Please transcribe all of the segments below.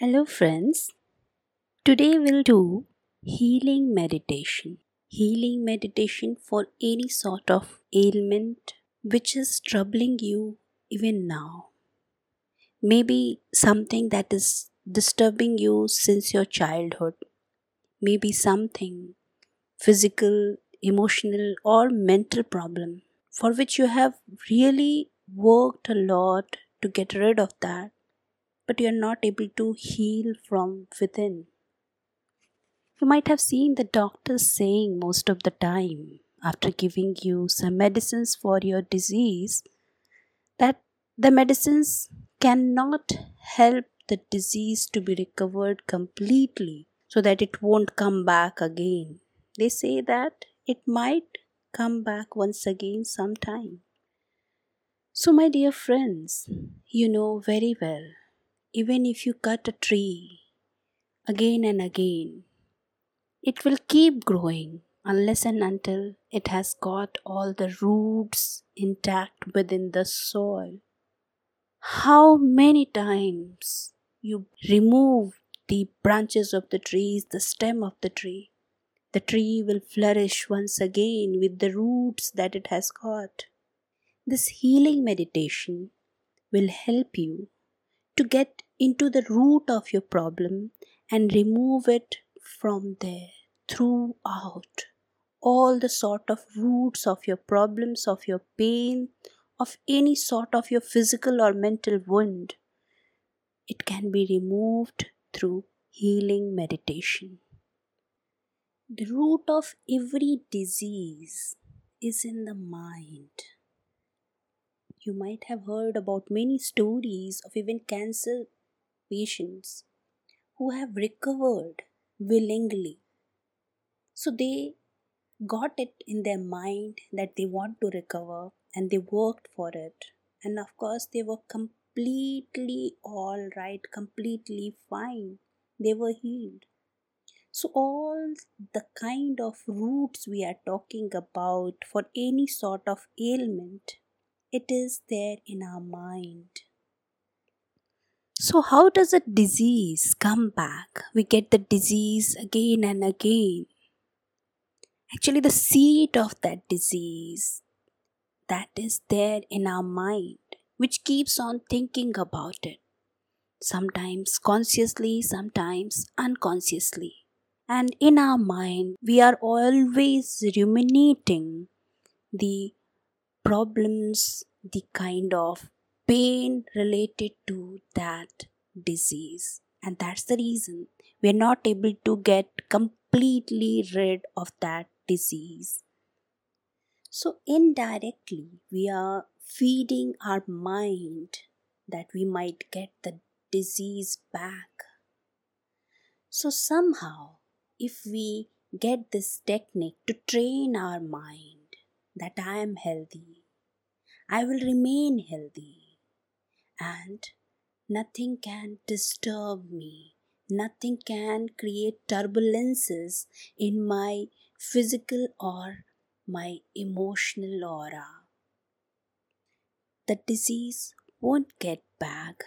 Hello, friends. Today we'll do healing meditation. Healing meditation for any sort of ailment which is troubling you even now. Maybe something that is disturbing you since your childhood. Maybe something physical, emotional, or mental problem for which you have really worked a lot to get rid of that but you're not able to heal from within. You might have seen the doctors saying most of the time, after giving you some medicines for your disease, that the medicines cannot help the disease to be recovered completely so that it won't come back again. They say that it might come back once again sometime. So, my dear friends, you know very well even if you cut a tree again and again, it will keep growing unless and until it has got all the roots intact within the soil. How many times you remove the branches of the trees, the stem of the tree, the tree will flourish once again with the roots that it has got. This healing meditation will help you to get into the root of your problem and remove it from there throughout all the sort of roots of your problems, of your pain, of any sort of your physical or mental wound. It can be removed through healing meditation. The root of every disease is in the mind. You might have heard about many stories of even cancer patients who have recovered willingly. So they got it in their mind that they want to recover and they worked for it. And of course, they were completely all right, completely fine. They were healed. So, all the kind of roots we are talking about for any sort of ailment it is there in our mind. So, how does a disease come back? We get the disease again and again. Actually, the seed of that disease that is there in our mind, which keeps on thinking about it, sometimes consciously, sometimes unconsciously. And in our mind, we are always ruminating the problems, the kind of pain related to that disease. And that's the reason we're not able to get completely rid of that disease. So, indirectly, we are feeding our mind that we might get the disease back. So, somehow, if we get this technique to train our mind, that I am healthy. I will remain healthy. And nothing can disturb me. Nothing can create turbulences in my physical or my emotional aura. The disease won't get back.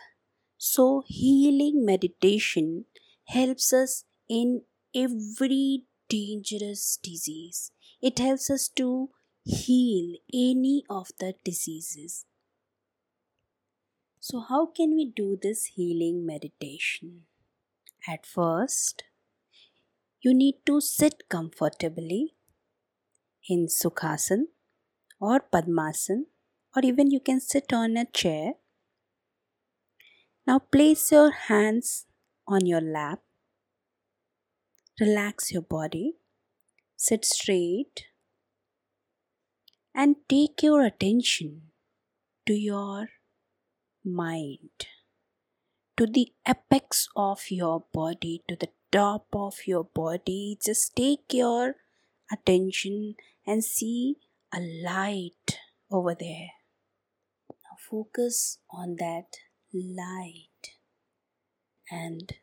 So, healing meditation helps us in every dangerous disease. It helps us to heal any of the diseases. So, how can we do this healing meditation? At first, you need to sit comfortably in Sukhasana or Padmasana, or even you can sit on a chair. Now, place your hands on your lap, relax your body, sit straight and take your attention to your mind, to the apex of your body, to the top of your body. Just take your attention and see a light over there. Now focus on that light and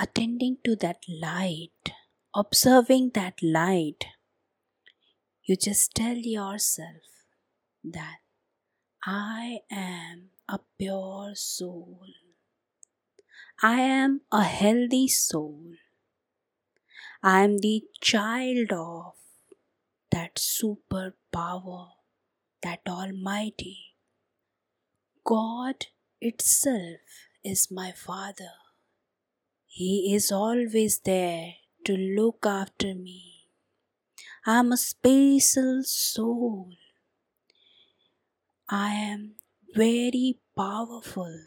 attending to that light, observing that light you just tell yourself that I am a pure soul. I am a healthy soul. I am the child of that superpower, that Almighty. God itself is my Father. He is always there to look after me. I am a special soul. I am very powerful.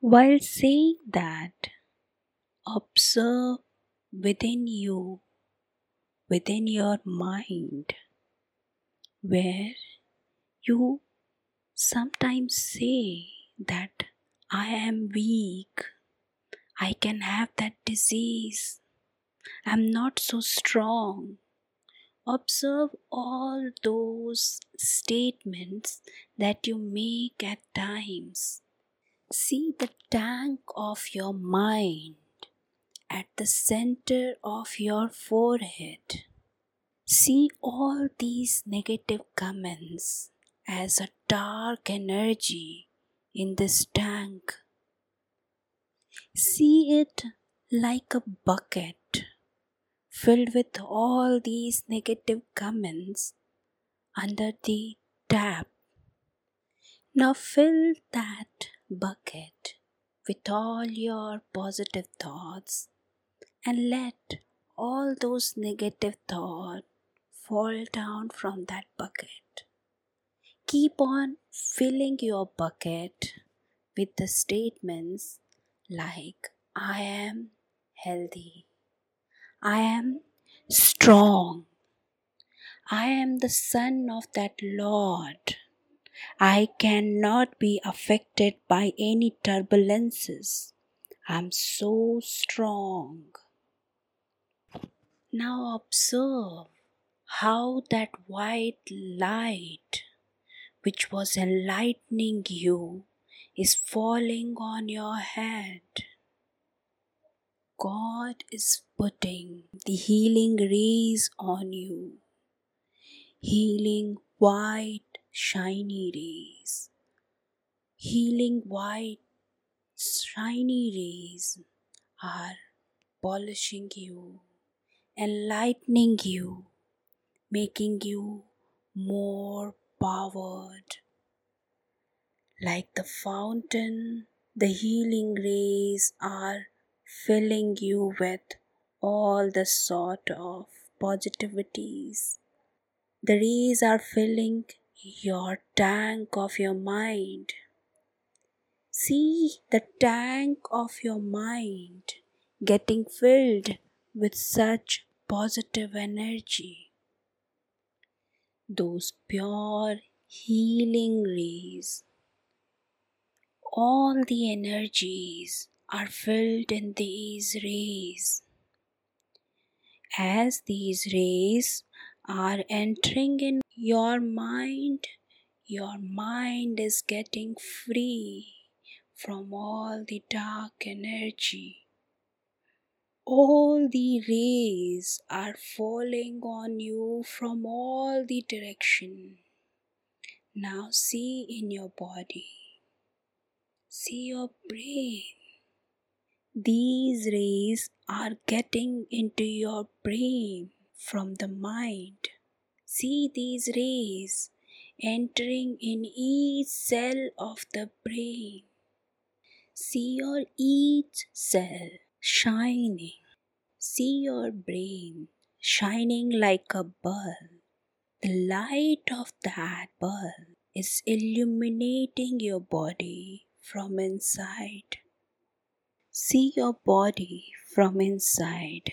While saying that, observe within you, within your mind, where you sometimes say that I am weak, I can have that disease, I'm not so strong. Observe all those statements that you make at times. See the tank of your mind at the center of your forehead. See all these negative comments as a dark energy in this tank. See it like a bucket filled with all these negative comments under the tap. Now fill that bucket with all your positive thoughts and let all those negative thoughts fall down from that bucket. Keep on filling your bucket with the statements like I am healthy. I am strong. I am the son of that Lord. I cannot be affected by any turbulences. I'm so strong. Now observe how that white light, which was enlightening you, is falling on your head. God is putting the healing rays on you, healing white, shiny rays, healing white, shiny rays are polishing you, enlightening you, making you more powered. Like the fountain, the healing rays are filling you with all the sort of positivities. The rays are filling your tank of your mind. See the tank of your mind getting filled with such positive energy. Those pure healing rays, all the energies are filled in these rays. As these rays are entering in your mind, your mind is getting free from all the dark energy. All the rays are falling on you from all the direction. Now see in your body. See your brain. These rays are getting into your brain from the mind. See these rays entering in each cell of the brain. See your each cell shining. See your brain shining like a bulb. The light of that bulb is illuminating your body from inside. See your body from inside.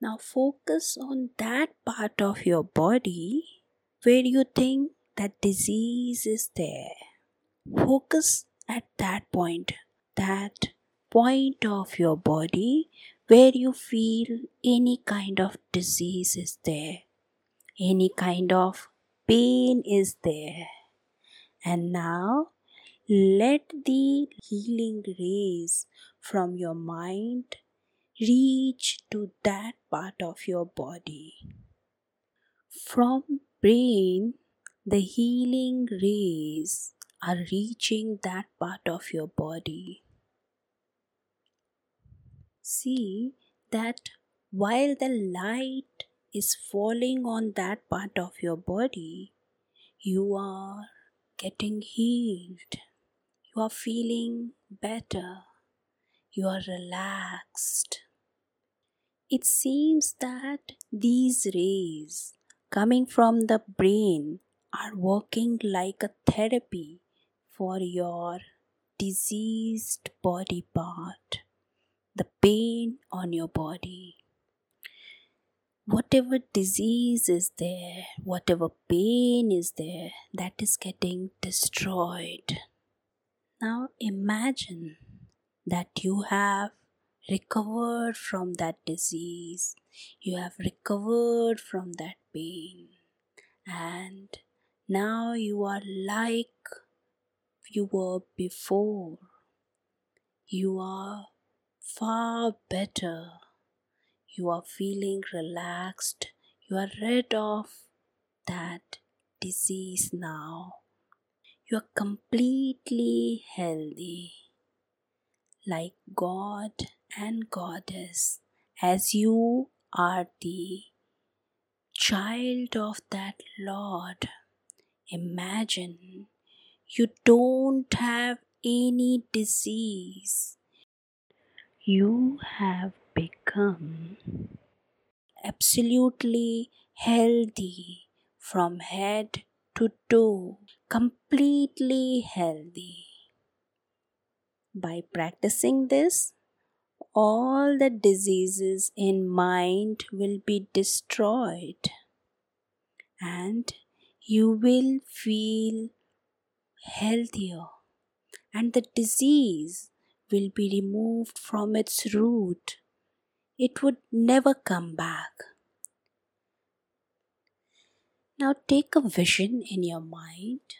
Now focus on that part of your body where you think that disease is there. Focus at that point, that point of your body where you feel any kind of disease is there, any kind of pain is there. And now let the healing rays from your mind reach to that part of your body. From brain, the healing rays are reaching that part of your body. see that while the light is falling on that part of your body, you are getting healed. You are feeling better. You are relaxed. It seems that these rays coming from the brain are working like a therapy for your diseased body part, the pain on your body. Whatever disease is there, whatever pain is there, that is getting destroyed. Now imagine that you have recovered from that disease, you have recovered from that pain, and now you are like you were before. You are far better. You are feeling relaxed. You are rid of that disease now. You are completely healthy, like God and Goddess, as you are the child of that Lord. Imagine you don't have any disease. You have become absolutely healthy from head to do completely healthy. By practicing this, all the diseases in mind will be destroyed and you will feel healthier and the disease will be removed from its root. It would never come back. Now take a vision in your mind.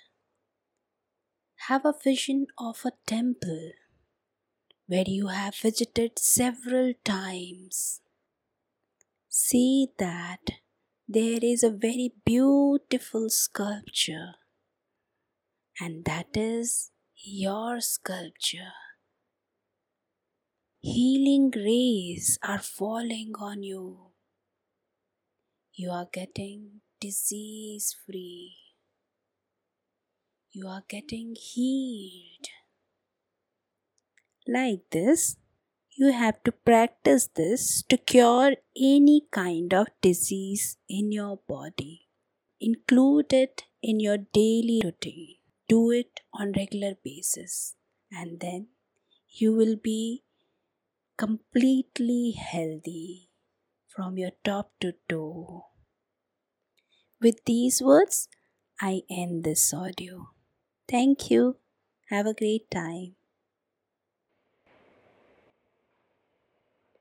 Have a vision of a temple where you have visited several times. See that there is a very beautiful sculpture, and that is your sculpture. Healing rays are falling on you. You are getting disease free. You are getting healed. Like this, you have to practice this to cure any kind of disease in your body. Include it in your daily routine. Do it on regular basis and then you will be completely healthy from your top to toe. With these words, I end this audio. Thank you. Have a great time.